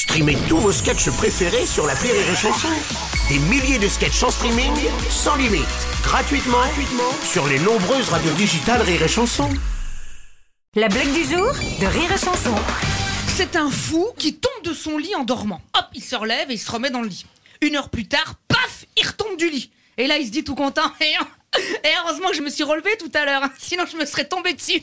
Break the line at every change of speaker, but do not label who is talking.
Streamez tous vos sketchs préférés sur la Rire et Chanson. Des milliers de sketchs en streaming, sans limite, gratuitement, gratuitement sur les nombreuses radios digitales Rire et Chanson.
La blague du jour de Rire et Chanson.
C'est un fou qui tombe de son lit en dormant. Hop, il se relève et il se remet dans le lit. Une heure plus tard, paf, il retombe du lit. Et là, il se dit tout content. Et, heureusement que je me suis relevé tout à l'heure, hein. sinon je me serais tombé dessus.